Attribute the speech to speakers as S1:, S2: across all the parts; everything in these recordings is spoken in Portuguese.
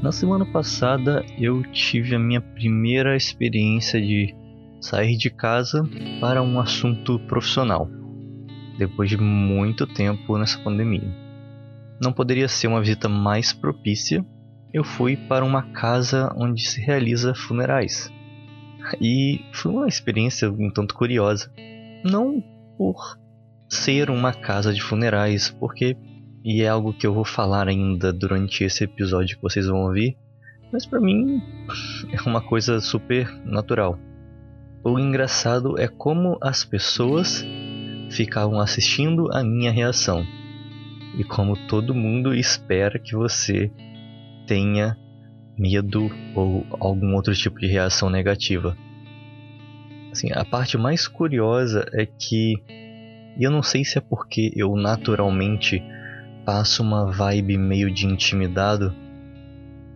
S1: Na semana passada eu tive a minha primeira experiência de sair de casa para um assunto profissional, depois de muito tempo nessa pandemia. Não poderia ser uma visita mais propícia, eu fui para uma casa onde se realiza funerais. E foi uma experiência um tanto curiosa. Não por ser uma casa de funerais, porque e é algo que eu vou falar ainda durante esse episódio que vocês vão ouvir, mas para mim é uma coisa super natural. O engraçado é como as pessoas ficavam assistindo a minha reação e como todo mundo espera que você tenha medo ou algum outro tipo de reação negativa. Assim, a parte mais curiosa é que eu não sei se é porque eu naturalmente passo uma vibe meio de intimidado,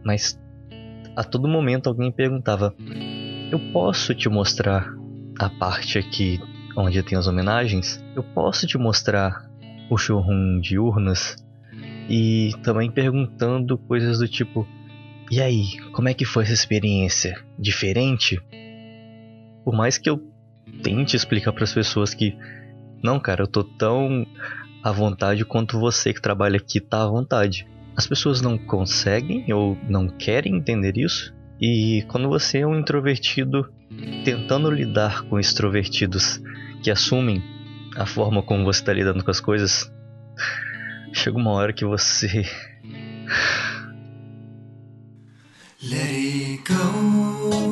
S1: mas a todo momento alguém perguntava: Eu posso te mostrar a parte aqui onde tem as homenagens? Eu posso te mostrar o showroom de urnas? E também perguntando coisas do tipo: E aí, como é que foi essa experiência? Diferente? Por mais que eu tente explicar para as pessoas que não, cara, eu tô tão à vontade quanto você que trabalha aqui tá à vontade. As pessoas não conseguem ou não querem entender isso. E quando você é um introvertido tentando lidar com extrovertidos que assumem a forma como você está lidando com as coisas, chega uma hora que você. Let it go.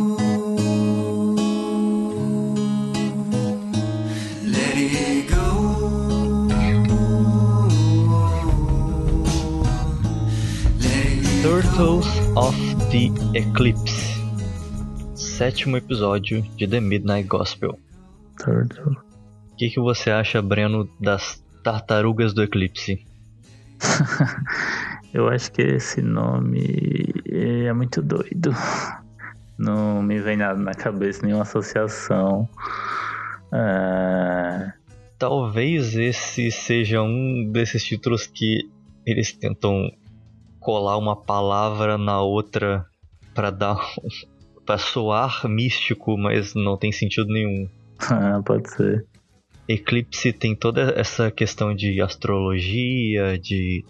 S1: Turtles of the Eclipse Sétimo episódio de The Midnight Gospel O que, que você acha, Breno, das Tartarugas do Eclipse?
S2: Eu acho que esse nome é muito doido. Não me vem nada na cabeça, nenhuma associação.
S1: É... Talvez esse seja um desses títulos que eles tentam colar uma palavra na outra para dar para soar místico, mas não tem sentido nenhum.
S2: Ah, pode ser.
S1: Eclipse tem toda essa questão de astrologia, de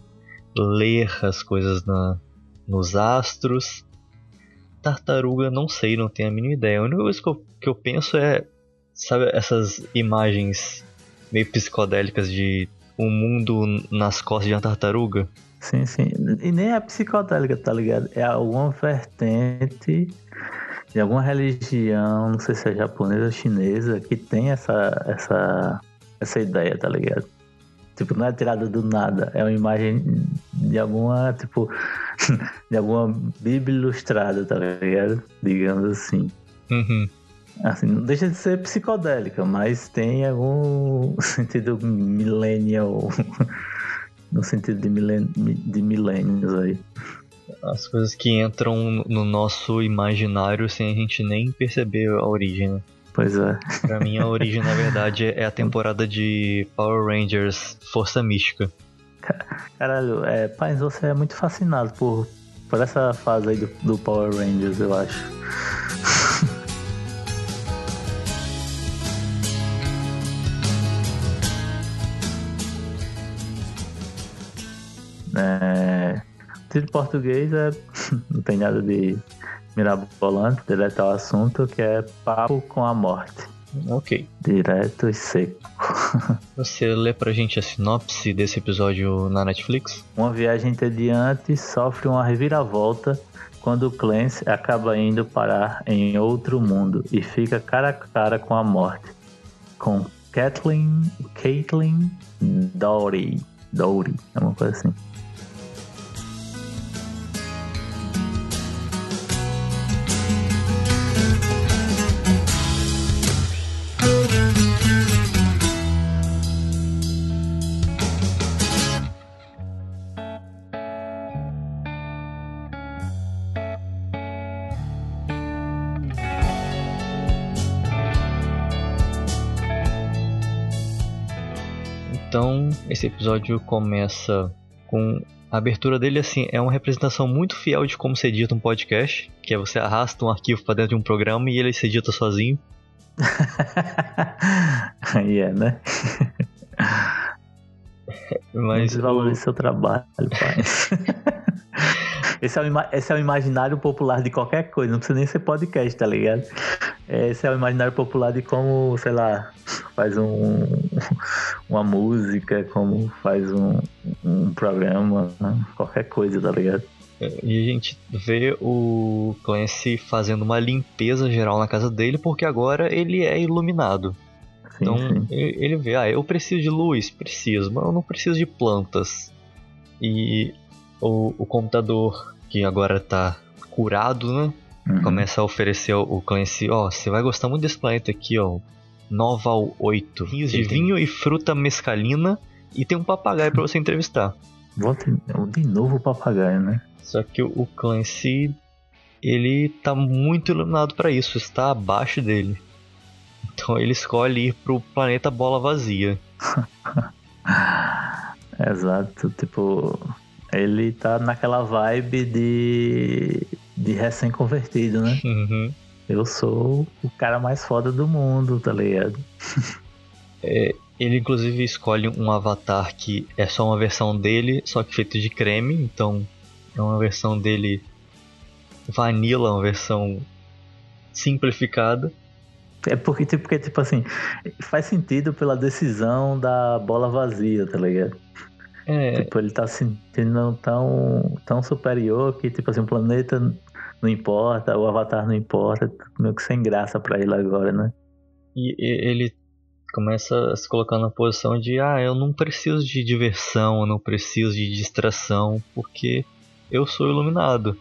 S1: ler as coisas na, nos astros. Tartaruga, não sei, não tenho a mínima ideia. A única coisa que eu, que eu penso é, sabe, essas imagens meio psicodélicas de um mundo nas costas de uma tartaruga.
S2: Sim, sim. E nem é psicodélica, tá ligado? É alguma vertente de alguma religião, não sei se é japonesa ou chinesa, que tem essa, essa, essa ideia, tá ligado? Tipo, não é tirada do nada, é uma imagem de alguma, tipo, de alguma bíblia ilustrada, tá ligado? Digamos assim.
S1: Uhum.
S2: Assim, não deixa de ser psicodélica, mas tem algum sentido millennial no sentido de, milen de milênios aí.
S1: As coisas que entram no nosso imaginário sem a gente nem perceber a origem, né?
S2: Pois é.
S1: Pra mim, a origem, na verdade, é a temporada de Power Rangers Força Mística.
S2: Caralho, é, Paz, você é muito fascinado por, por essa fase aí do, do Power Rangers, eu acho. É, de português é, não tem nada de mirabolante, direto ao assunto, que é papo com a morte.
S1: Ok.
S2: Direto e seco.
S1: Você lê pra gente a sinopse desse episódio na Netflix?
S2: Uma viagem entediante sofre uma reviravolta quando Clancy acaba indo parar em outro mundo e fica cara a cara com a morte. Com Kathleen, Caitlin Dory. Dory, é uma coisa assim.
S1: Então, esse episódio começa com A abertura dele, assim, é uma representação muito fiel de como se edita um podcast, que é você arrasta um arquivo para dentro de um programa e ele se edita sozinho.
S2: Aí é, né?
S1: Mas
S2: Desvalorize o... seu trabalho, pai. Esse é, o, esse é o imaginário popular de qualquer coisa, não precisa nem ser podcast, tá ligado? Esse é o imaginário popular de como, sei lá, faz um, uma música, como faz um, um programa, né? qualquer coisa, tá ligado?
S1: E a gente vê o Clancy fazendo uma limpeza geral na casa dele, porque agora ele é iluminado. Sim, então sim. ele vê, ah, eu preciso de luz, preciso, mas eu não preciso de plantas. E o, o computador, que agora está curado, né? Uhum. Começa a oferecer o Clancy, ó, oh, você vai gostar muito desse planeta aqui, ó. Noval 8. Rios de vinho e fruta mescalina. E tem um papagaio para você entrevistar.
S2: Volta de novo o papagaio, né?
S1: Só que o Clancy, ele tá muito iluminado para isso, está abaixo dele. Então ele escolhe ir pro planeta bola vazia.
S2: Exato, tipo, ele tá naquela vibe de, de recém-convertido, né?
S1: Uhum.
S2: Eu sou o cara mais foda do mundo, tá ligado?
S1: É, ele inclusive escolhe um avatar que é só uma versão dele, só que feito de creme, então é uma versão dele vanilla, uma versão simplificada.
S2: É porque, tipo, porque, tipo assim, faz sentido pela decisão da bola vazia, tá ligado? É. Tipo, ele tá se sentindo tão, tão superior que, tipo assim, o planeta não importa, o avatar não importa, meio que sem graça para ele agora, né?
S1: E ele começa a se colocar na posição de, ah, eu não preciso de diversão, eu não preciso de distração, porque eu sou iluminado.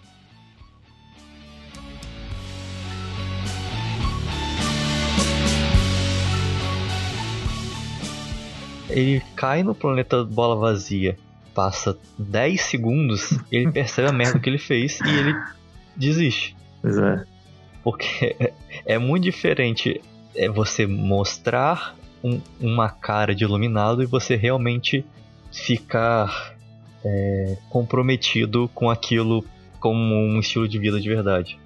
S1: Ele cai no planeta bola vazia, passa 10 segundos, ele percebe a merda que ele fez e ele desiste.
S2: Pois é.
S1: Porque é muito diferente é você mostrar um, uma cara de iluminado e você realmente ficar é, comprometido com aquilo como um estilo de vida de verdade.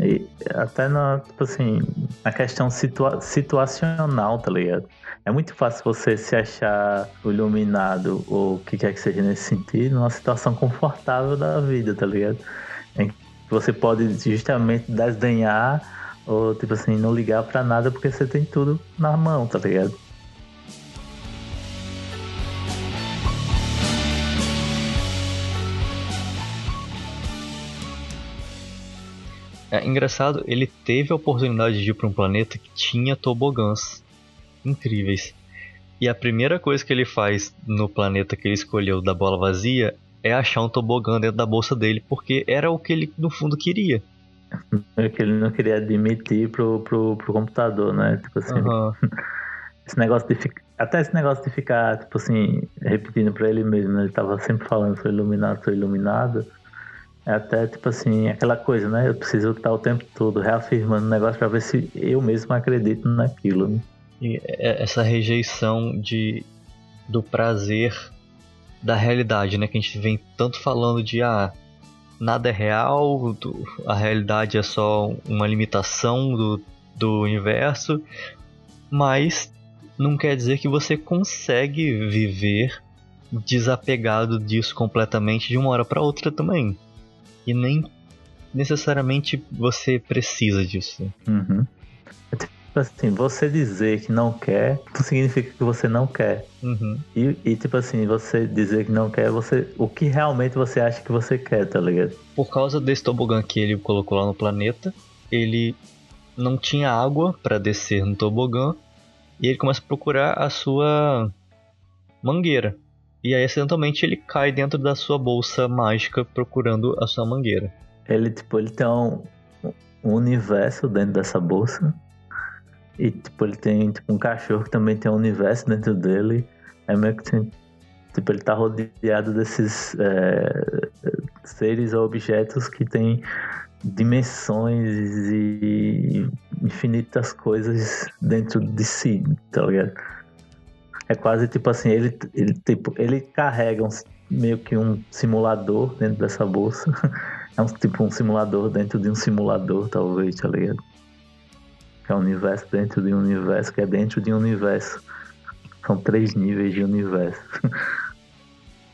S2: E até na, tipo assim, na questão situa situacional, tá ligado? É muito fácil você se achar iluminado ou o que quer que seja nesse sentido, numa situação confortável da vida, tá ligado? Em que você pode justamente desdenhar ou, tipo assim, não ligar para nada porque você tem tudo na mão, tá ligado?
S1: É engraçado, ele teve a oportunidade de ir para um planeta que tinha tobogãs incríveis. E a primeira coisa que ele faz no planeta que ele escolheu da bola vazia é achar um tobogã dentro da bolsa dele, porque era o que ele no fundo queria.
S2: É que ele não queria admitir pro, pro, pro computador, né? Tipo assim. Uhum. esse negócio de ficar. Até esse negócio de ficar, tipo assim, repetindo pra ele mesmo, né? Ele tava sempre falando, sou iluminado, sou iluminado. É até tipo assim, aquela coisa, né? Eu preciso estar o tempo todo reafirmando o negócio pra ver se eu mesmo acredito naquilo. Né?
S1: E é, essa rejeição de, do prazer da realidade, né? Que a gente vem tanto falando de ah, nada é real, a realidade é só uma limitação do, do universo, mas não quer dizer que você consegue viver desapegado disso completamente de uma hora para outra também. E nem necessariamente você precisa disso.
S2: Uhum. Tipo assim, você dizer que não quer, não significa que você não quer.
S1: Uhum.
S2: E, e, tipo assim, você dizer que não quer, você o que realmente você acha que você quer, tá ligado?
S1: Por causa desse tobogã que ele colocou lá no planeta, ele não tinha água para descer no tobogã e ele começa a procurar a sua mangueira. E aí, acidentalmente, ele cai dentro da sua bolsa mágica procurando a sua mangueira.
S2: Ele, tipo, ele tem um, universo dentro dessa bolsa e, tipo, ele tem tipo, um cachorro que também tem um universo dentro dele. É meio que tem, tipo, ele tá rodeado desses é, seres ou objetos que tem dimensões e infinitas coisas dentro de si, tá ligado? É quase tipo assim, ele, ele, tipo, ele carrega um, meio que um simulador dentro dessa bolsa. É um tipo um simulador dentro de um simulador, talvez, tá ligado? É um universo dentro de um universo, que é dentro de um universo. São três níveis de universo.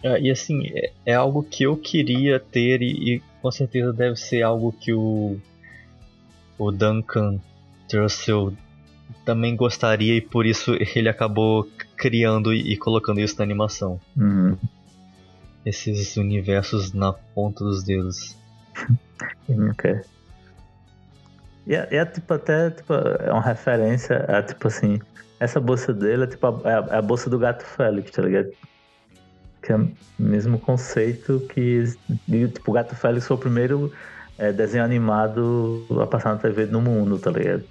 S1: É, e assim, é, é, algo que eu queria ter e, e, com certeza deve ser algo que o, o Duncan Trussell também gostaria e por isso ele acabou criando e, colocando isso na animação.
S2: Uhum.
S1: Esses universos na ponta dos dedos.
S2: ok. E é, é, tipo até tipo, é uma referência a tipo assim, essa bolsa dele é tipo a, é a, é a bolsa do gato Félix, tá ligado? que é o mesmo conceito que tipo, o Gato Félix foi o primeiro é, desenho animado a passar na TV no mundo, tá ligado?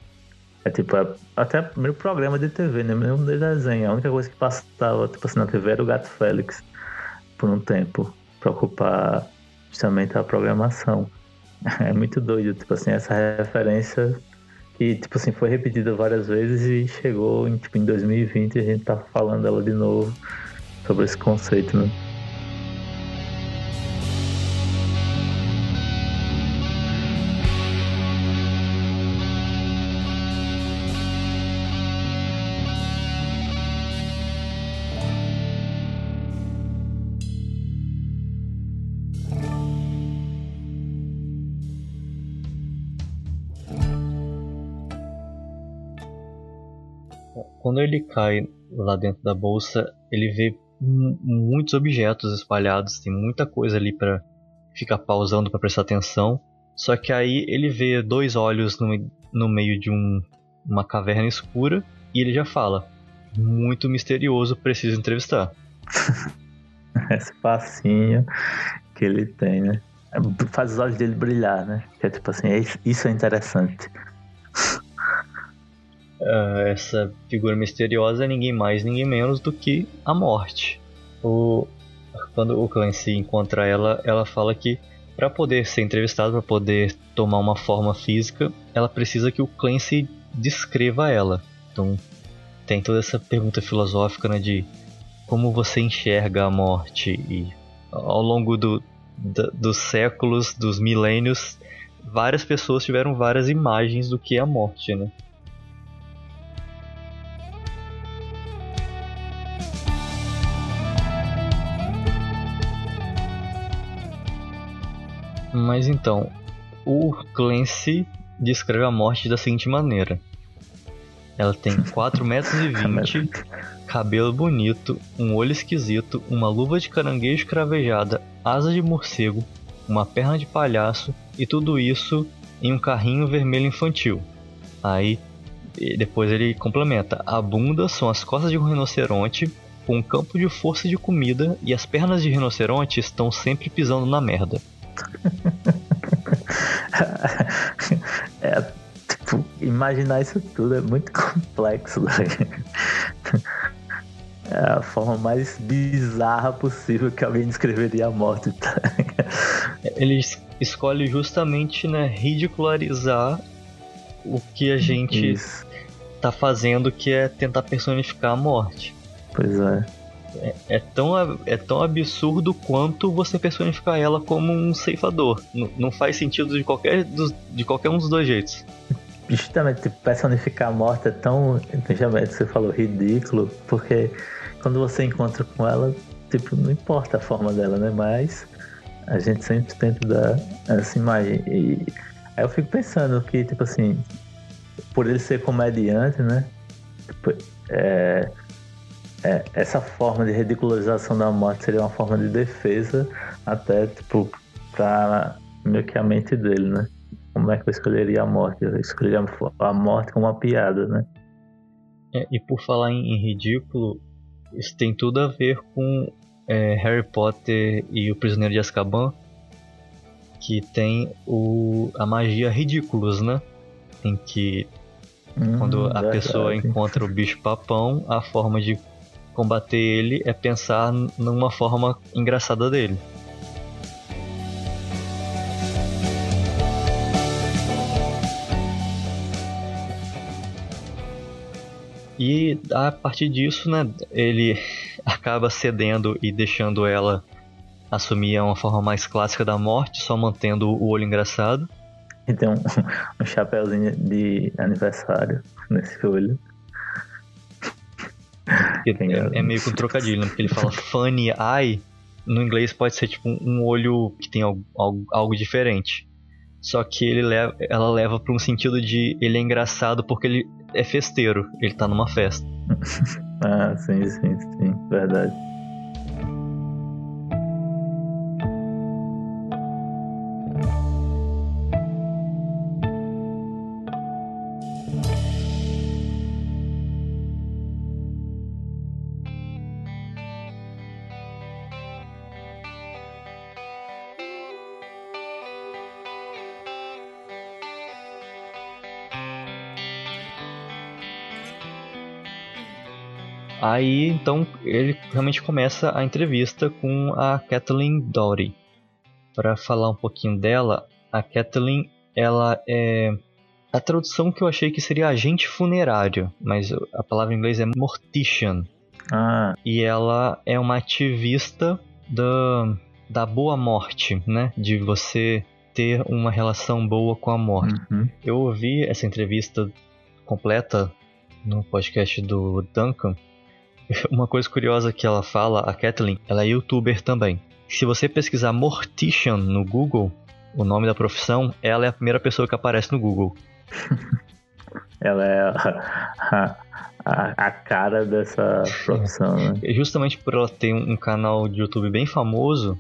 S2: É tipo, é, até o primeiro programa de TV, né? Mesmo de desenho. A única coisa que passava tipo assim, na TV era o Gato Félix por um tempo, pra ocupar justamente a programação. É muito doido, tipo assim, essa referência que, tipo assim, foi repetida várias vezes e chegou em, tipo, em 2020 e a gente tá falando dela de novo sobre esse conceito, né?
S1: Quando ele cai lá dentro da bolsa, ele vê muitos objetos espalhados, tem muita coisa ali para ficar pausando para prestar atenção. Só que aí ele vê dois olhos no, no meio de um, uma caverna escura e ele já fala: Muito misterioso, preciso entrevistar.
S2: Esse passinho que ele tem, né? Faz os olhos dele brilhar, né? Que é tipo assim, é isso é interessante.
S1: Uh, essa figura misteriosa é ninguém mais, ninguém menos do que a morte. O, quando o Clancy encontra ela, ela fala que para poder ser entrevistada, para poder tomar uma forma física, ela precisa que o Clancy descreva ela. Então tem toda essa pergunta filosófica né, de como você enxerga a morte e ao longo do, do, dos séculos, dos milênios, várias pessoas tiveram várias imagens do que é a morte, né? Mas então, o Clancy descreve a morte da seguinte maneira. Ela tem 4 metros e 20, cabelo bonito, um olho esquisito, uma luva de caranguejo cravejada, asa de morcego, uma perna de palhaço e tudo isso em um carrinho vermelho infantil. Aí depois ele complementa: a bunda são as costas de um rinoceronte com um campo de força de comida e as pernas de rinoceronte estão sempre pisando na merda.
S2: É, tipo, imaginar isso tudo é muito complexo. Né? É a forma mais bizarra possível que alguém descreveria a morte. Tá?
S1: Ele escolhe justamente né, ridicularizar o que a gente Isso. tá fazendo, que é tentar personificar a morte.
S2: Pois é
S1: é, é, tão, é tão absurdo quanto você personificar ela como um ceifador. N não faz sentido de qualquer, dos, de qualquer um dos dois jeitos.
S2: Justamente, tipo, personificar a morte é tão, justamente você falou, ridículo, porque quando você encontra com ela, tipo, não importa a forma dela, né? Mas a gente sempre tenta dar essa imagem. E aí eu fico pensando que, tipo assim, por ele ser comediante, né? Tipo, é, é, essa forma de ridicularização da morte seria uma forma de defesa até, tipo, pra meio que a mente dele, né? Como é que eu escolheria a morte? Eu escolheria a morte como uma piada, né?
S1: É, e por falar em, em, ridículo, isso tem tudo a ver com é, Harry Potter e o Prisioneiro de Azkaban, que tem o, a magia ridículos, né? Em que hum, quando a pessoa encontra o bicho papão, a forma de combater ele é pensar numa forma engraçada dele. E a partir disso, né, ele acaba cedendo e deixando ela assumir uma forma mais clássica da morte, só mantendo o olho engraçado.
S2: E tem um, um chapéuzinho de aniversário nesse olho.
S1: É, é, meio que um trocadilho, né? Porque ele fala funny eye, no inglês pode ser tipo um olho que tem algo, algo, algo diferente. Só que ele leva, ela leva para um sentido de ele é engraçado porque ele é festeiro, ele tá numa festa.
S2: ah, sim, sim, sim, verdade.
S1: Aí então ele realmente começa a entrevista com a Kathleen Dory. Para falar um pouquinho dela, a Kathleen ela é a tradução que eu achei que seria agente funerário, mas a palavra em inglês é mortician.
S2: Ah.
S1: E ela é uma ativista da, da boa morte, né? De você ter uma relação boa com a morte.
S2: Uhum.
S1: Eu ouvi essa entrevista completa no podcast do Duncan Uma coisa curiosa que ela fala, a Kathleen, ela é youtuber também. Se você pesquisar Mortician no Google, o nome da profissão, ela é a primeira pessoa que aparece no Google.
S2: ela é a, a, a, cara dessa profissão, né?
S1: Justamente por ela ter um, canal de YouTube bem famoso,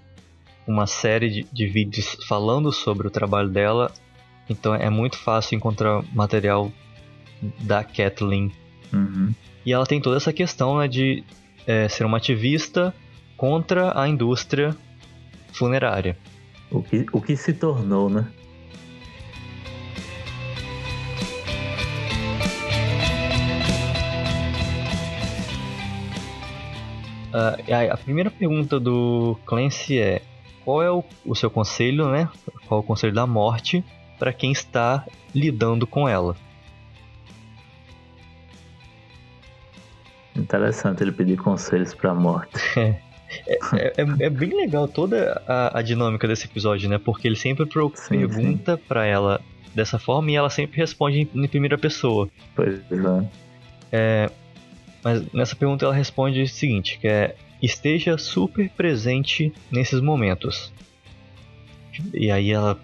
S1: uma série de, de vídeos falando sobre o trabalho dela, então é muito fácil encontrar material da Kathleen.
S2: Uhum.
S1: E ela tem toda essa questão né, de é, ser uma ativista contra a indústria funerária.
S2: O que, o que se tornou, né?
S1: Uh, a primeira pergunta do Clancy é: qual é o, o seu conselho, né? Qual é o conselho da morte para quem está lidando com ela?
S2: Interessante ele pedir conselhos pra morte.
S1: É, é, é, é, bem legal toda a, a, dinâmica desse episódio, né? Porque ele sempre sim, pergunta sim. pra ela dessa forma e ela sempre responde em, em primeira pessoa.
S2: Pois é.
S1: é. Mas nessa pergunta ela responde o seguinte, que é esteja super presente nesses momentos. E aí ela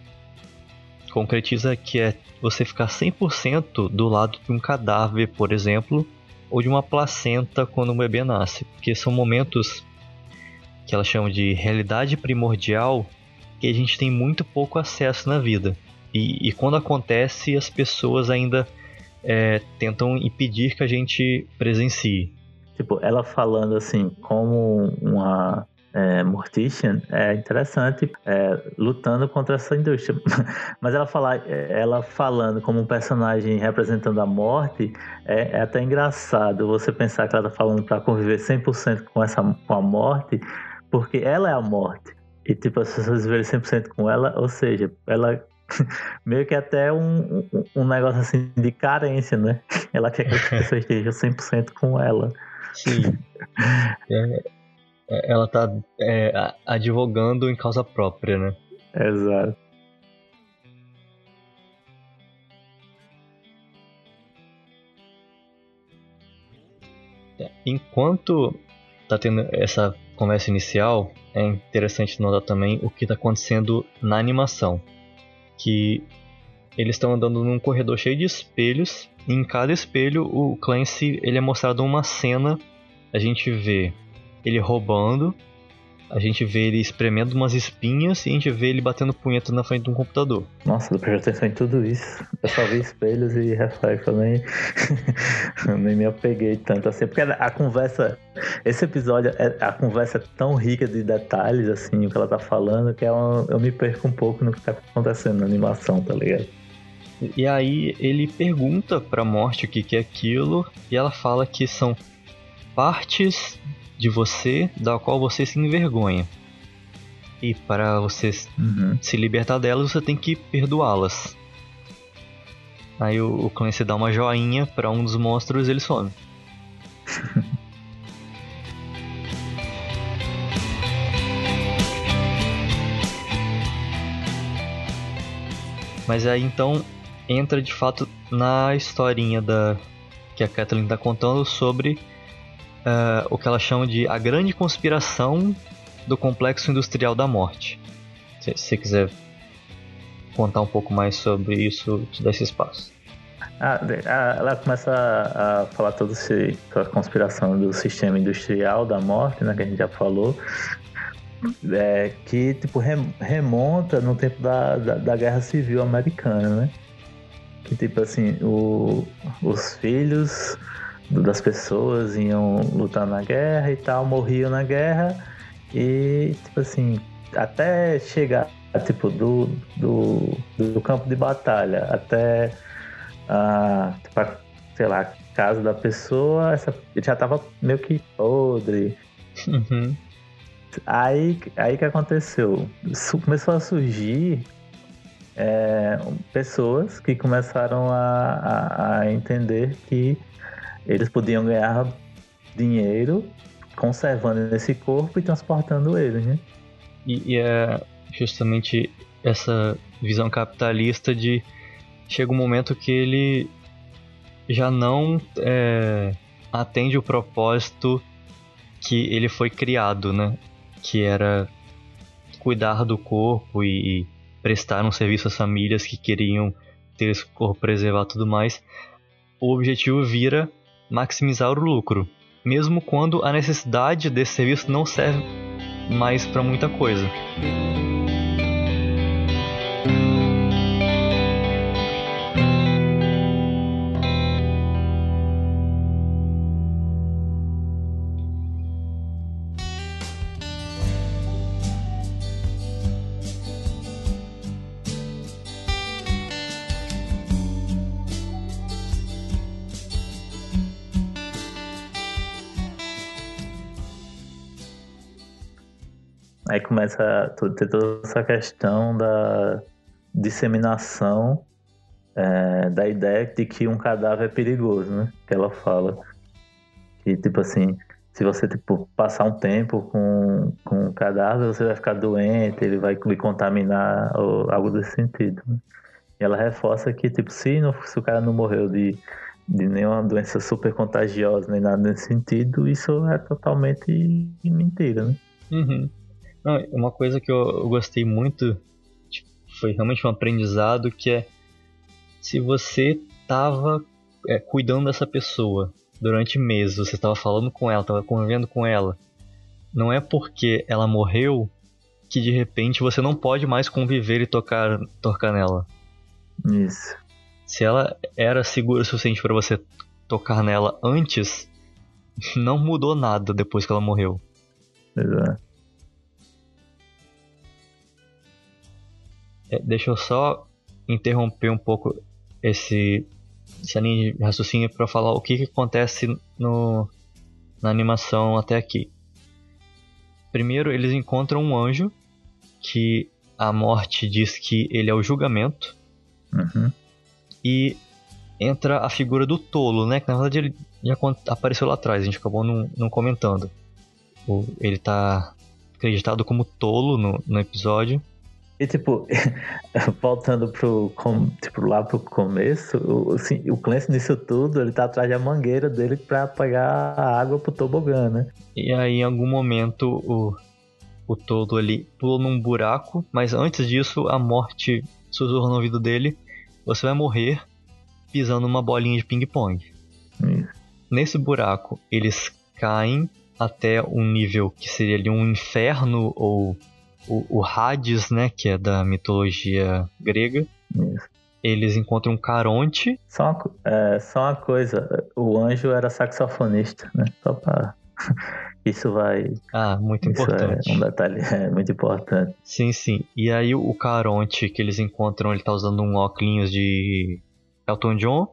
S1: concretiza que é você ficar 100% do lado de um cadáver, por exemplo, ou de uma placenta quando o bebê nasce, porque são momentos que ela chama de realidade primordial que a gente tem muito pouco acesso na vida. E, e quando acontece, as pessoas ainda é, tentam impedir que a gente presencie.
S2: Tipo, ela falando assim, como uma é, Mortician é interessante é, lutando contra essa indústria. Mas ela, falar, ela falando como um personagem representando a morte é, é até engraçado você pensar que ela está falando para conviver 100% com, essa, com a morte, porque ela é a morte. E tipo, as pessoas viverem 100% com ela, ou seja, ela meio que até um, um, um, negócio assim de carência, né? Ela quer que as pessoas estejam 100% com ela.
S1: Sim. É, é, ela tá é, advogando em causa própria, né?
S2: Exato.
S1: É, enquanto tá tendo essa conversa inicial, é interessante notar também o que está acontecendo na animação. Que eles estão andando num corredor cheio de espelhos, e em cada espelho o Clancy ele é mostrado uma cena. A gente vê ele roubando, a gente vê ele espremendo umas espinhas e a gente vê ele batendo punheta na frente de um computador.
S2: Nossa, eu prestei atenção em tudo isso. Eu só vi espelhos e reflexo, eu nem, nem me apeguei tanto assim. Porque a conversa, esse episódio, é, a conversa é tão rica de detalhes, assim, o que ela tá falando, que é uma, eu me perco um pouco no que tá acontecendo na animação, tá ligado?
S1: E aí ele pergunta pra morte o que, que é aquilo, e ela fala que são partes de você da qual você se envergonha. E para você uhum. se libertar delas, você tem que perdoá-las. Aí o, o Clancy dá uma joinha para um dos monstros e ele some. Mas aí então entra de fato na historinha da que a Kathleen está contando sobre uh, o que ela chama de a grande conspiração do complexo industrial da morte. Se você quiser contar um pouco mais sobre isso, te dá esse espaço.
S2: Ah, ela começa a, a falar toda essa conspiração do sistema industrial da morte, né, que a gente já falou, é, que tipo remonta no tempo da, da, da, Guerra Civil Americana, né? Que tipo assim, o, os filhos das pessoas iam lutar na guerra e tal, morriam na guerra e tipo assim, até chegar tipo do, do, do campo de batalha até a, tipo, a, sei lá, casa da pessoa, essa, já tava meio que podre. Uhum. Aí, aí que aconteceu? Começou a surgir é, pessoas que começaram a, a, a, entender que eles podiam ganhar dinheiro conservando esse corpo e transportando ele, né?
S1: E, e é justamente essa visão capitalista de chega um momento que ele já não é, atende o propósito que ele foi criado, né? que era cuidar do corpo e, prestar um serviço às famílias que queriam ter esse corpo preservado e tudo mais, o objetivo vira maximizar o lucro, mesmo quando a necessidade desse serviço não serve mais para muita coisa.
S2: Começa a ter toda essa questão da disseminação é, da ideia de que um cadáver é perigoso, né? Que ela fala. Que, tipo assim, se você tipo, passar um tempo com, com um cadáver, você vai ficar doente, ele vai lhe contaminar, ou algo desse sentido. Né? E ela reforça que, tipo, se, não, se o cara não morreu de, de nenhuma doença super contagiosa, nem nada nesse sentido, isso é totalmente mentira, né?
S1: Uhum. Não, uma coisa que eu, eu gostei muito, tipo, foi realmente um aprendizado, que é se você tava é, cuidando dessa pessoa durante meses, você estava falando com ela, estava convivendo com ela, não é porque ela morreu que de repente você não pode mais conviver e tocar, tocar nela.
S2: Isso.
S1: Se ela era segura o suficiente para você tocar nela antes, não mudou nada depois que ela morreu.
S2: Exato.
S1: Deixa eu só interromper um pouco esse essa linha de raciocínio para falar o que, que acontece no, na animação até aqui. Primeiro, eles encontram um anjo que a morte diz que ele é o julgamento.
S2: Uhum.
S1: E entra a figura do tolo, né? Que na verdade ele já apareceu lá atrás, a gente acabou não, não comentando. O, ele tá acreditado como tolo no, no episódio.
S2: E tipo, voltando pro, tipo, lá pro começo, o, assim, o Clancy nisso tudo, ele tá atrás da mangueira dele pra pegar a água pro tobogã, né?
S1: E aí em algum momento o, o todo ali pula num buraco, mas antes disso a morte sussurra no ouvido dele, você vai morrer pisando numa bolinha de ping-pong. Nesse buraco, eles caem até um nível que seria ali um inferno ou o, o Hades, né, que é da mitologia grega.
S2: Isso.
S1: Eles encontram um Caronte.
S2: Só uma, é, só uma coisa, o anjo era saxofonista, né? Só pra... Isso vai.
S1: Ah, muito Isso importante.
S2: É um detalhe é, muito importante.
S1: Sim, sim. E aí o Caronte que eles encontram, ele tá usando um óculos de Elton John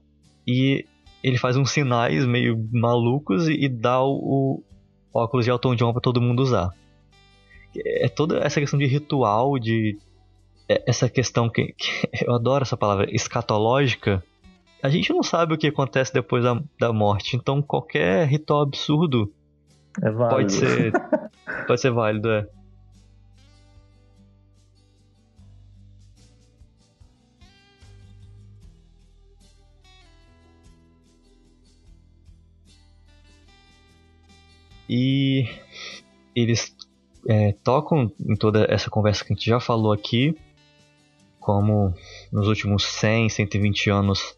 S1: e ele faz uns sinais meio malucos e, e dá o, o óculos de Elton John para todo mundo usar é toda essa questão de ritual, de é, essa questão que, que, eu adoro essa palavra escatológica. A gente não sabe o que acontece depois da, da morte, então qualquer ritual absurdo
S2: é
S1: pode ser pode ser válido, é. E eles é, tocam em toda essa conversa que a gente já falou aqui, como nos últimos 100, 120 anos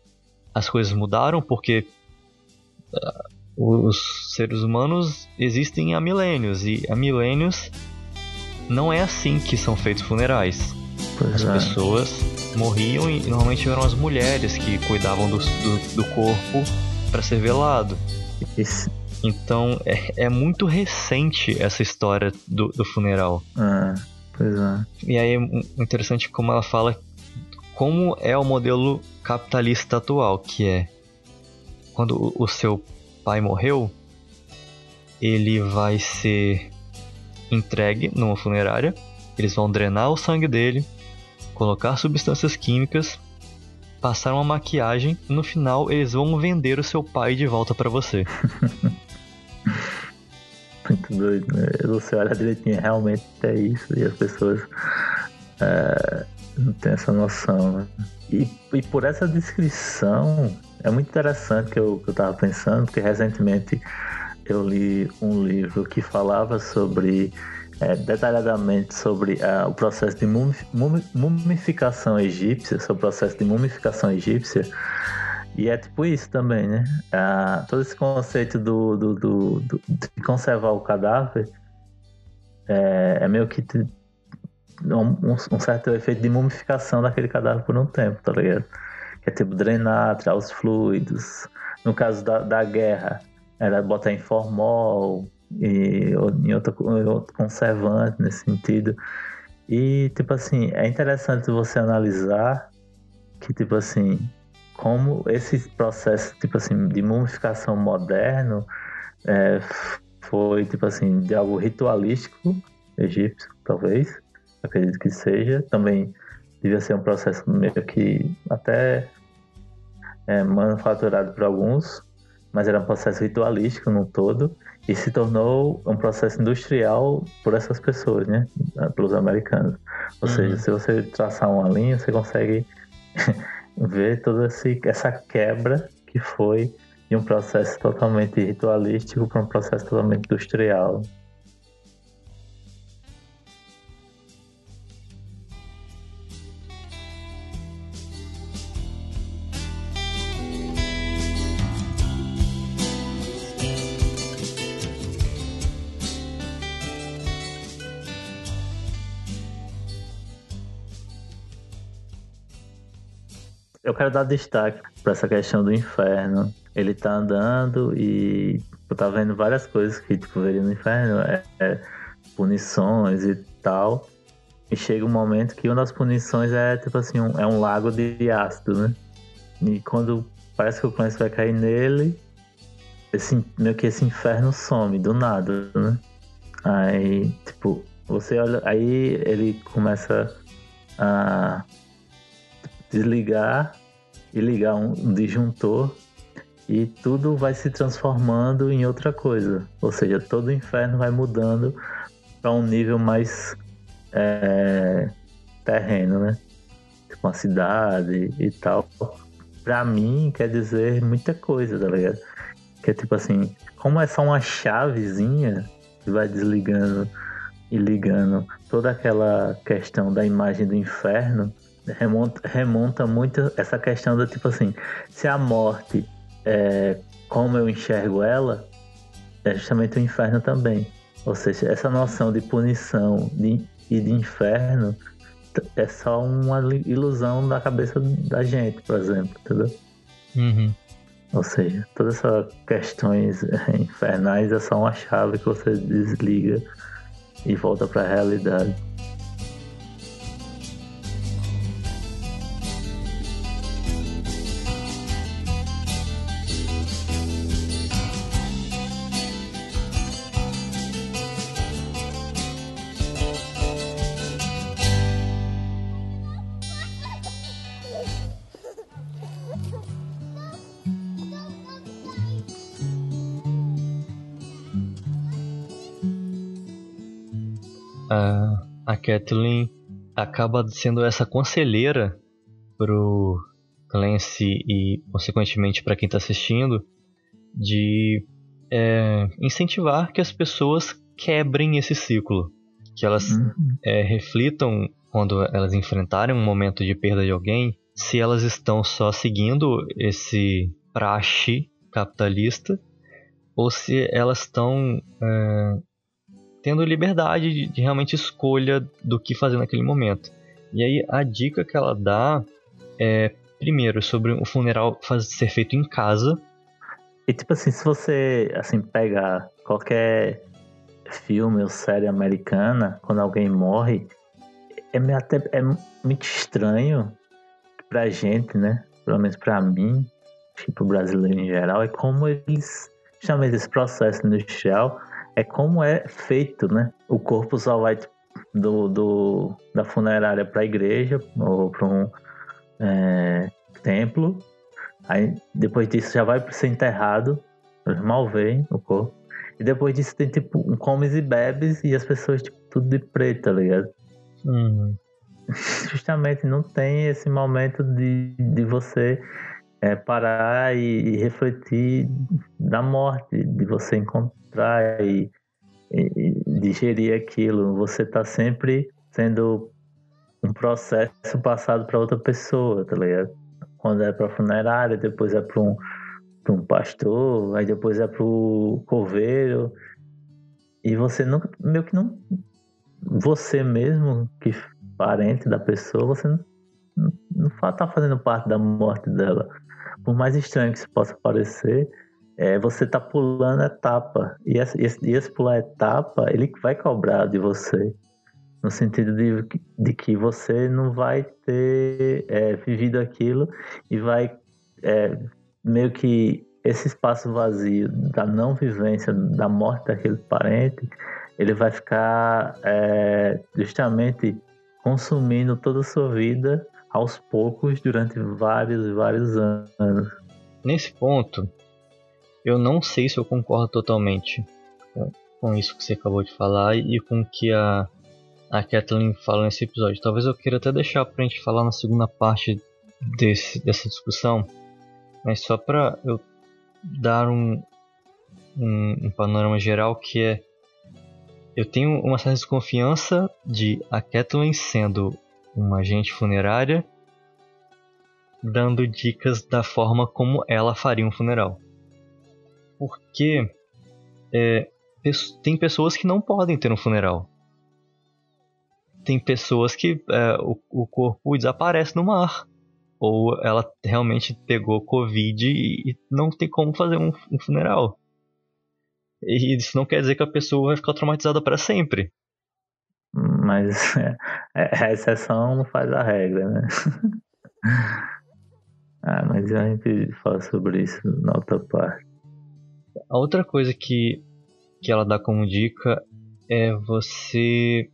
S1: as coisas mudaram, porque uh, os seres humanos existem há milênios, e há milênios não é assim que são feitos funerais. Pois as é. pessoas morriam e normalmente eram as mulheres que cuidavam do, do, do corpo para ser velado. Então é, é, muito recente essa história do, do funeral.
S2: Ah, pois é.
S1: E aí é interessante como ela fala como é o modelo capitalista atual, que é quando o seu pai morreu, ele vai ser entregue numa funerária, eles vão drenar o sangue dele, colocar substâncias químicas, passar uma maquiagem e no final eles vão vender o seu pai de volta para você.
S2: Muito doido, né? Você olha direitinho, realmente é isso, e as pessoas é, não têm essa noção. Né? E, e por essa descrição, é muito interessante que eu, que eu tava pensando, porque recentemente eu li um livro que falava sobre é, detalhadamente sobre uh, o processo de mumificação egípcia, sobre o processo de mumificação egípcia. E é tipo isso também, né? Uh, todo esse conceito do, do, do, do, de conservar o cadáver é, é meio que um, um, certo efeito de mumificação daquele cadáver por um tempo, tá ligado? Que é tipo drenar, tirar os fluidos. No caso da, da guerra, era botar em formol, e em outro, outro conservante nesse sentido. E, tipo assim, é interessante você analisar que, tipo assim, como esse processo, tipo assim, de mumificação moderno é, foi, tipo assim, de algo ritualístico egípcio, talvez, acredito que seja. Também devia ser um processo meio que até é, manufaturado por alguns, mas era um processo ritualístico no todo e se tornou um processo industrial por essas pessoas, né? Pelos americanos. Ou uhum. seja, se você traçar uma linha, você consegue ver toda essa quebra que foi de um processo totalmente ritualístico para um processo totalmente industrial. Eu quero dar destaque para essa questão do inferno. Ele tá andando e eu tá vendo várias coisas que tipo veria no inferno, é, é, punições e tal. E chega um momento que uma das punições é tipo assim, um, é um lago de ácido, né? E quando parece que o Clancy vai cair nele, esse, meio que esse inferno some do nada, né? Aí, tipo, você olha, aí ele começa a desligar e ligar um, disjuntor e tudo vai se transformando em outra coisa. Ou seja, todo o inferno vai mudando para um nível mais é, terreno, né? Tipo uma cidade e tal. Pra mim, quer dizer muita coisa, tá ligado? Que é tipo assim, como é só uma chavezinha que vai desligando e ligando toda aquela questão da imagem do inferno, remonta, remonta muito essa questão do tipo assim, se a morte é como eu enxergo ela, é justamente o inferno também. Ou seja, essa noção de punição de, e de inferno é só uma ilusão da cabeça da gente, por exemplo, entendeu?
S1: Uhum.
S2: Ou seja, todas essas questões infernais é só uma chave que você desliga e volta para a realidade.
S1: Kathleen acaba sendo essa conselheira pro Clancy e consequentemente para quem está assistindo de é, incentivar que as pessoas quebrem esse ciclo, que elas uhum. é, reflitam quando elas enfrentarem um momento de perda de alguém, se elas estão só seguindo esse praxe capitalista ou se elas estão é, tendo liberdade de, de, realmente escolha do que fazer naquele momento. E aí a dica que ela dá é primeiro sobre o funeral fazer, ser feito em casa.
S2: E tipo assim, se você assim pegar qualquer filme ou série americana, quando alguém morre, é até é muito estranho pra gente, né? Pelo menos pra mim, tipo brasileiro em geral, é como eles chamam esse processo industrial, é como é feito, né? O corpo só vai do, do da funerária para a igreja ou para um é, templo. Aí depois disso já vai ser enterrado, mal veem o corpo. E depois disso tem tipo um comes e bebes e as pessoas tipo tudo de preto, tá ligado?
S1: Uhum.
S2: Justamente não tem esse momento de, de você é, parar e, e, refletir da morte, de você encontrar e, e, e digerir aquilo. Você tá sempre sendo um processo passado para outra pessoa, tá ligado? Quando é para funerária, depois é para um, um pastor, aí depois é para o coveiro. E você não, meio que não. Você mesmo, que parente da pessoa, você não, não tá fazendo parte da morte dela. Por mais estranho que isso possa parecer, é, você tá pulando etapa. E esse, esse, esse pular etapa, ele vai cobrar de você no sentido de, de que você não vai ter é, vivido aquilo e vai é, meio que esse espaço vazio da não vivência, da morte daquele parente, ele vai ficar é, justamente consumindo toda a sua vida aos poucos durante vários e vários anos.
S1: Nesse ponto, eu não sei se eu concordo totalmente com isso que você acabou de falar e com o que a a Kathleen fala nesse episódio. Talvez eu queira até deixar pra gente falar na segunda parte desse, dessa discussão, mas só pra eu dar um, um, um panorama geral que é eu tenho uma certa desconfiança de a Kathleen sendo uma agente funerária dando dicas da forma como ela faria um funeral. Porque é, tem pessoas que não podem ter um funeral tem pessoas que é, o, o corpo desaparece no mar. Ou ela realmente pegou Covid e, e não tem como fazer um, um funeral. E isso não quer dizer que a pessoa vai ficar traumatizada para sempre.
S2: Mas é, a exceção não faz a regra, né? ah, mas a gente fala sobre isso na outra parte.
S1: A outra coisa que, que ela dá como dica é você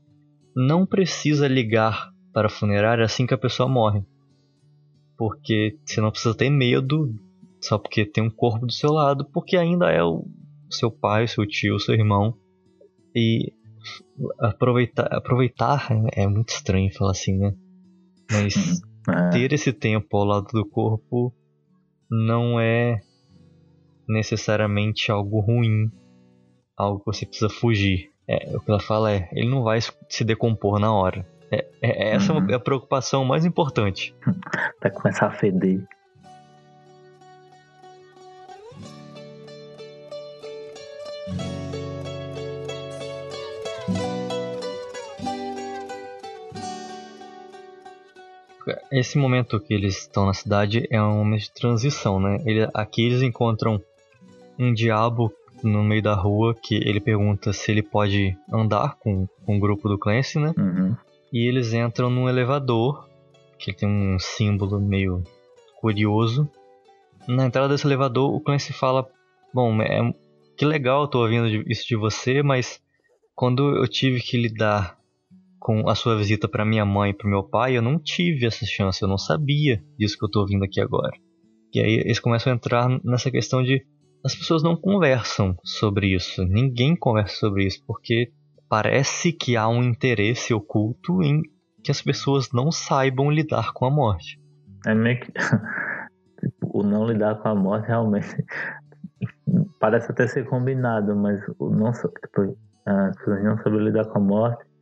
S1: não precisa ligar para a funerária assim que a pessoa morre. Porque você não precisa ter medo só porque tem um corpo do seu lado, porque ainda é o seu pai, seu tio, seu irmão. E aproveitar, aproveitar é muito estranho falar assim, né? Mas é. ter esse tempo ao lado do corpo não é necessariamente algo ruim, algo que você precisa fugir. É, o que ela fala é, ele não vai se decompor na hora. É, é, é essa uhum. é a preocupação mais importante.
S2: vai começar a feder.
S1: Esse momento que eles estão na cidade é um momento de transição, né? Ele, aqui eles encontram um diabo no meio da rua que ele pergunta se ele pode andar com, com o grupo do Clancy, né?
S2: Uhum.
S1: E eles entram num elevador que tem um símbolo meio curioso. Na entrada desse elevador, o Clancy fala: Bom, é, que legal, tô ouvindo isso de você, mas quando eu tive que lidar com a sua visita para minha mãe e para meu pai, eu não tive essa chance, eu não sabia disso que eu tô ouvindo aqui agora. E aí eles começam a entrar nessa questão de as pessoas não conversam sobre isso. Ninguém conversa sobre isso porque parece que há um interesse oculto em que as pessoas não saibam lidar com a morte.
S2: É meio que tipo, o não lidar com a morte realmente parece até ser combinado, mas o não, tipo, as pessoas não lidar com a morte,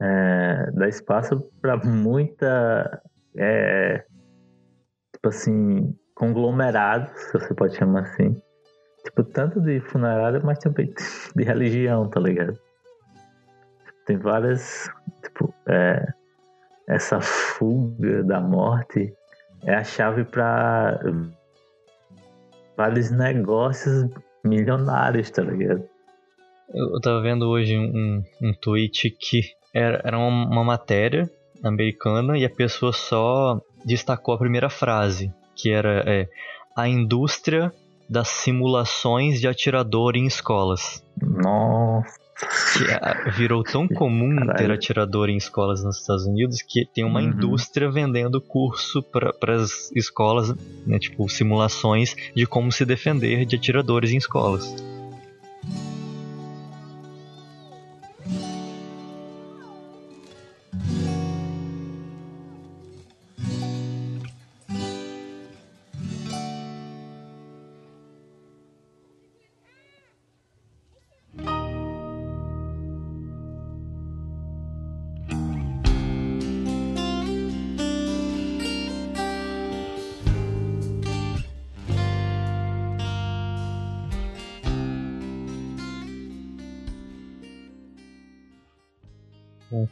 S2: é, dá espaço para muita, é, tipo assim, conglomerados, se você pode chamar assim. Tipo, tanto de funerária, mas também de religião, tá ligado? Tem várias, tipo, é, essa fuga da morte é a chave para vários negócios milionários, tá ligado?
S1: Eu tava vendo hoje um, um tweet que era, era uma, matéria americana e a pessoa só destacou a primeira frase, que era é, a indústria das simulações de atirador em escolas.
S2: Nossa.
S1: Que é, virou tão comum Caralho. ter atirador em escolas nos Estados Unidos que tem uma uhum. indústria vendendo curso para as escolas, né, tipo simulações de como se defender de atiradores em escolas.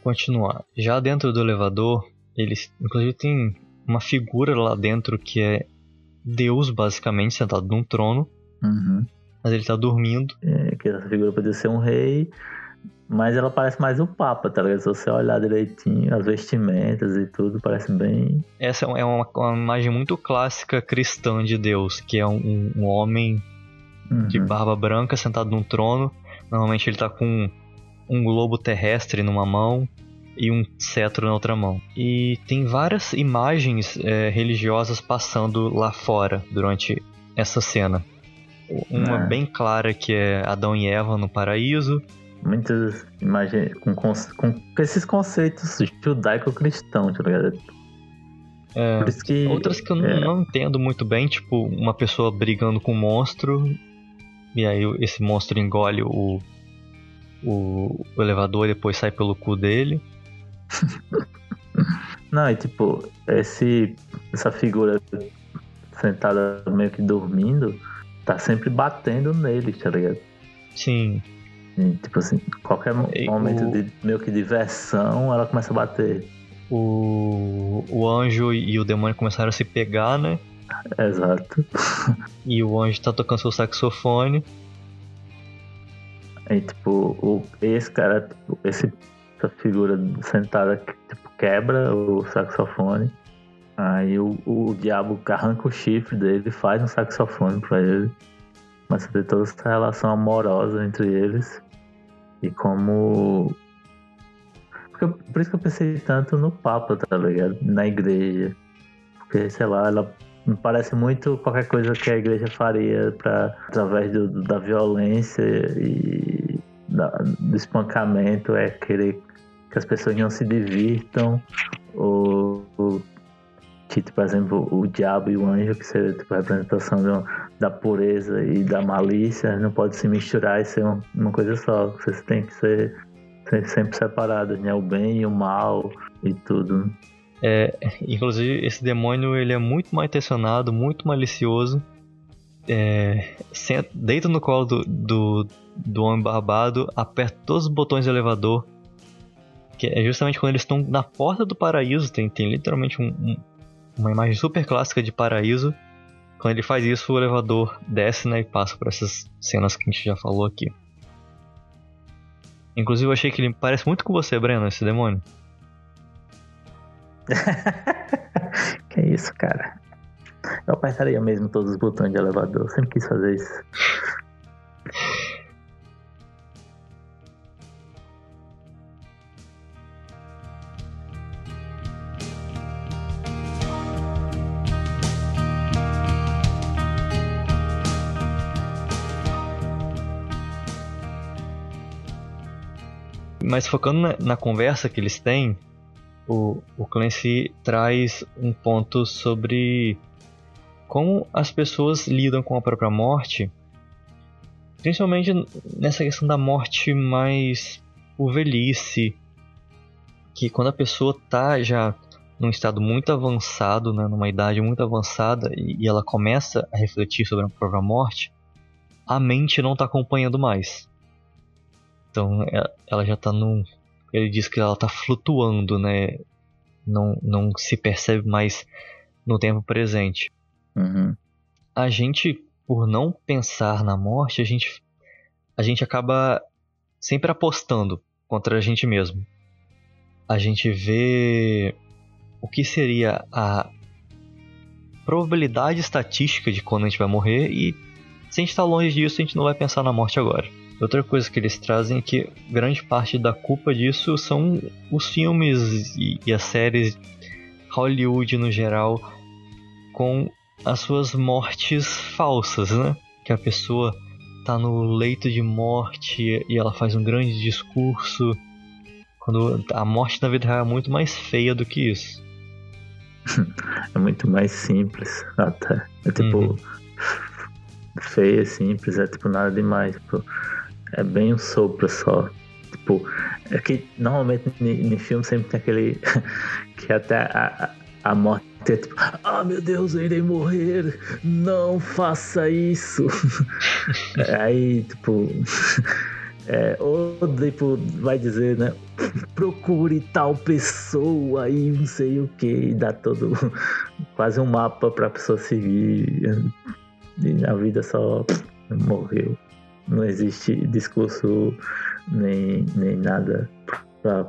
S1: Continuar. Já dentro do elevador, eles inclusive tem uma figura lá dentro que é Deus, basicamente, sentado num trono.
S2: Uhum.
S1: Mas ele tá dormindo.
S2: É, que essa figura poderia ser um rei, mas ela parece mais o Papa, tá ligado? Se você olhar direitinho, as vestimentas e tudo, parece bem.
S1: Essa é uma, uma imagem muito clássica cristã de Deus, que é um, um homem uhum. de barba branca sentado num trono. Normalmente ele tá com um globo terrestre numa mão e um cetro na outra mão. E tem várias imagens é, religiosas passando lá fora durante essa cena. Uma é. bem clara que é Adão e Eva no paraíso.
S2: Muitas imagens com, com, esses conceitos judaico-cristãos, tá ligado?
S1: É, que, outras que eu é. não entendo muito bem, tipo uma pessoa brigando com um monstro e aí esse monstro engole o, o, o elevador e depois sai pelo cu dele.
S2: Não, e tipo, esse, essa figura sentada meio que dormindo, tá sempre batendo nele, tá ligado?
S1: Sim.
S2: E, tipo assim, qualquer e momento o... de meio que diversão, ela começa a bater.
S1: O, o anjo e o demônio começaram a se pegar, né?
S2: Exato.
S1: E o anjo tá tocando seu saxofone.
S2: Aí, tipo, o, esse cara, tipo, esse, essa figura sentada tipo, quebra o saxofone. Aí o, o diabo arranca o chifre dele, faz um saxofone pra ele. Mas tem toda essa relação amorosa entre eles. E como. Por isso que eu pensei tanto no Papa, tá ligado? Na igreja. Porque, sei lá, ela me parece muito qualquer coisa que a igreja faria para através do, da violência e da, do espancamento é querer que as pessoas não se divirtam ou, ou que, tipo, por exemplo, o diabo e o anjo, que seria tipo, a representação da pureza e da malícia, não pode se misturar e ser uma, uma coisa só. Vocês têm que ser, ser sempre separados, né? O bem e o mal e tudo.
S1: É, inclusive, esse demônio ele é muito mal intencionado, muito malicioso. É, senta, deita no colo do, do, do homem barbado, aperta todos os botões do elevador. Que é justamente quando eles estão na porta do paraíso. Tem, tem literalmente um, um, uma imagem super clássica de paraíso. Quando ele faz isso, o elevador desce né, e passa por essas cenas que a gente já falou aqui. Inclusive, eu achei que ele parece muito com você, Breno, esse demônio.
S2: que isso, cara. Eu apertaria mesmo todos os botões de elevador. Eu sempre quis fazer isso.
S1: Mas focando na, na conversa que eles têm, o, o Clancy traz um ponto sobre como as pessoas lidam com a própria morte Principalmente nessa questão da morte mais por velhice, que quando a pessoa tá já num estado muito avançado, né, numa idade muito avançada, e, e ela começa a refletir sobre a própria morte, a mente não está acompanhando mais. Então é, ela já está num. Ele diz que ela está flutuando, né? Não, não se percebe mais no tempo presente.
S2: Uhum.
S1: A gente, por não pensar na morte, a gente, a gente acaba sempre apostando contra a gente mesmo. A gente vê o que seria a probabilidade estatística de quando a gente vai morrer e se a gente está longe disso, a gente não vai pensar na morte agora. Outra coisa que eles trazem é que grande parte da culpa disso são os filmes e, e as séries Hollywood no geral com as suas mortes falsas, né? Que a pessoa tá no leito de morte e ela faz um grande discurso. Quando a morte na vida real é muito mais feia do que isso.
S2: é muito mais simples até. É tipo. Uhum. Feia, simples, é tipo nada demais. Tipo, é bem um sopro só. Tipo, é que normalmente em filme sempre tem aquele. que até a, a morte é tipo, ah meu Deus, eu irei morrer, não faça isso. Aí, tipo. É, ou tipo, vai dizer, né? Procure tal pessoa e não sei o que, e dá todo quase um mapa pra pessoa seguir. E a vida só morreu. Não existe discurso nem, nem nada pra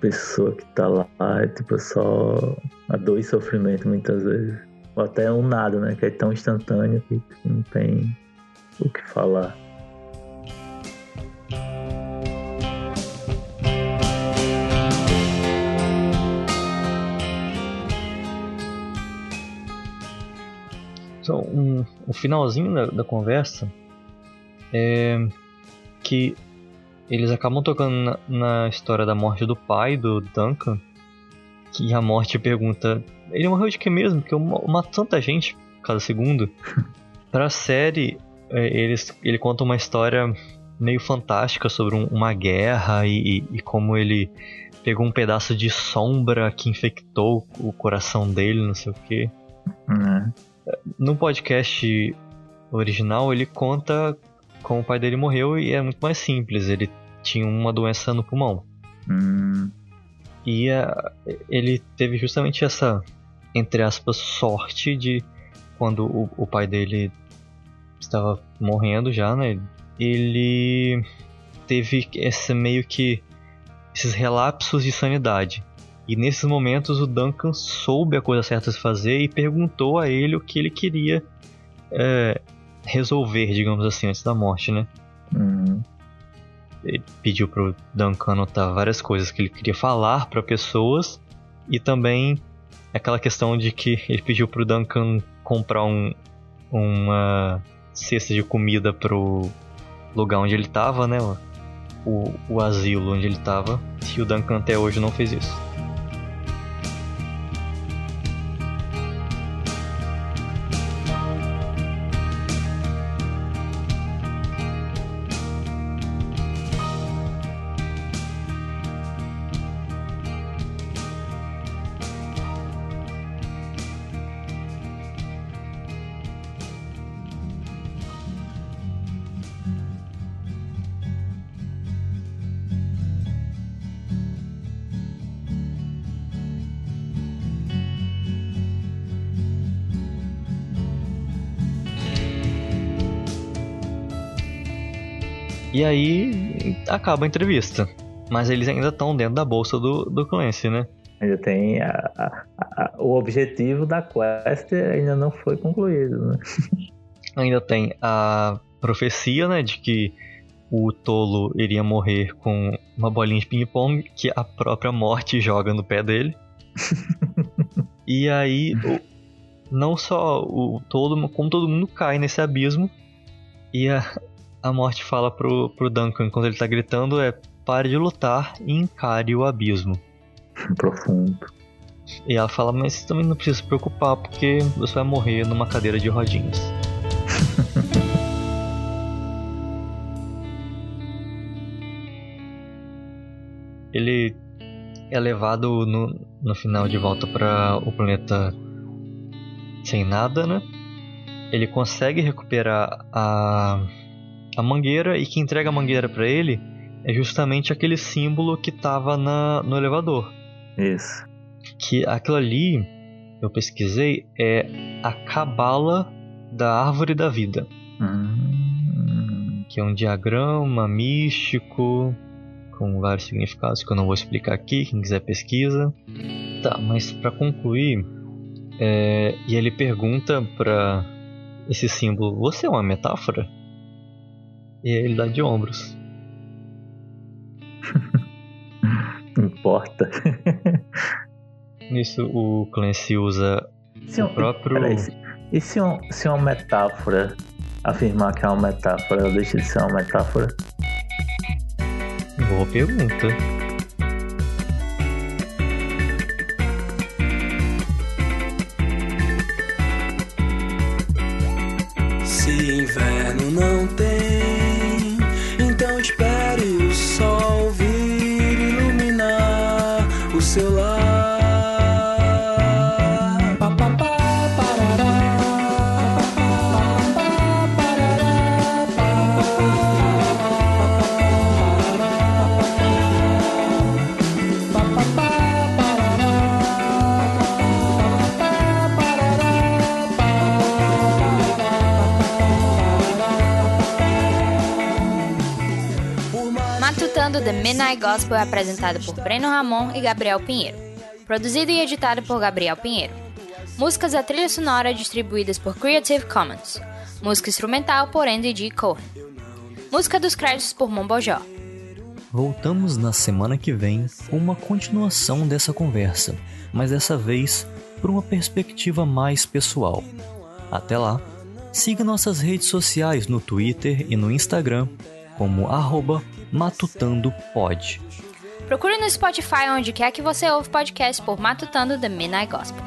S2: pessoa que tá lá. É tipo só a dor e sofrimento muitas vezes. Ou até um nada, né? Que é tão instantâneo que não tem o que falar.
S1: Então, um, o finalzinho da, da, conversa é que eles acabam tocando na, na, história da morte do pai do Duncan. Que a morte pergunta: Ele morreu de que mesmo? Porque eu mato tanta gente cada segundo. Pra série, é, eles, ele conta uma história meio fantástica sobre um, uma guerra e, e, e, como ele pegou um pedaço de sombra que infectou o coração dele, não sei o que.
S2: Uhum
S1: no podcast original ele conta como o pai dele morreu e é muito mais simples. Ele tinha uma doença no pulmão.
S2: Hum.
S1: E uh, ele teve justamente essa, entre aspas, sorte de quando o, o pai dele estava morrendo já, né? Ele teve esse meio que esses relapsos de sanidade. E nesses momentos o Duncan soube a coisa certa a se fazer e perguntou a ele o que ele queria é, resolver, digamos assim, antes da morte, né?
S2: Uhum.
S1: Ele pediu pro Duncan anotar várias coisas que ele queria falar para pessoas e também aquela questão de que ele pediu pro Duncan comprar um, uma cesta de comida pro lugar onde ele tava, né? O, o asilo onde ele tava. E o Duncan até hoje não fez isso. E aí acaba a entrevista. Mas eles ainda estão dentro da bolsa do, do Clancy, né?
S2: Ainda tem. A, a, a, o objetivo da quest ainda não foi concluído, né?
S1: ainda tem a profecia, né? De que o tolo iria morrer com uma bolinha de ping-pong que a própria morte joga no pé dele. e aí, não só o tolo, como todo mundo cai nesse abismo. E a, a morte fala pro, pro Duncan enquanto ele tá gritando é pare de lutar e encare o abismo.
S2: Profundo.
S1: E ela fala, mas você também não precisa se preocupar porque você vai morrer numa cadeira de rodinhas. ele é levado no, no final de volta para o planeta sem nada, né? Ele consegue recuperar a a mangueira e quem entrega a mangueira para ele é justamente aquele símbolo que estava no elevador.
S2: Isso.
S1: Que aquilo ali, eu pesquisei, é a cabala da árvore da vida.
S2: Hum.
S1: Que é um diagrama místico com vários significados que eu não vou explicar aqui, quem quiser pesquisa. Tá, mas para concluir, é, e ele pergunta para esse símbolo: Você é uma metáfora? E aí ele dá de ombros.
S2: Importa.
S1: Nisso o Clancy usa se o próprio. Peraí,
S2: e se, um, se uma metáfora afirmar que é uma metáfora, deixa de ser uma metáfora?
S1: Boa pergunta.
S3: The Midnight Gospel é apresentado por Breno Ramon e Gabriel Pinheiro. Produzido e editado por Gabriel Pinheiro. Músicas da trilha sonora distribuídas por Creative Commons. Música instrumental por Andy G. Cohen. Música dos créditos por Mombojó.
S1: Voltamos na semana que vem com uma continuação dessa conversa, mas dessa vez por uma perspectiva mais pessoal. Até lá, siga nossas redes sociais no Twitter e no Instagram como arroba Matutando Pod.
S3: Procure no Spotify onde quer que você ouve podcast por Matutando The Midnight Gospel.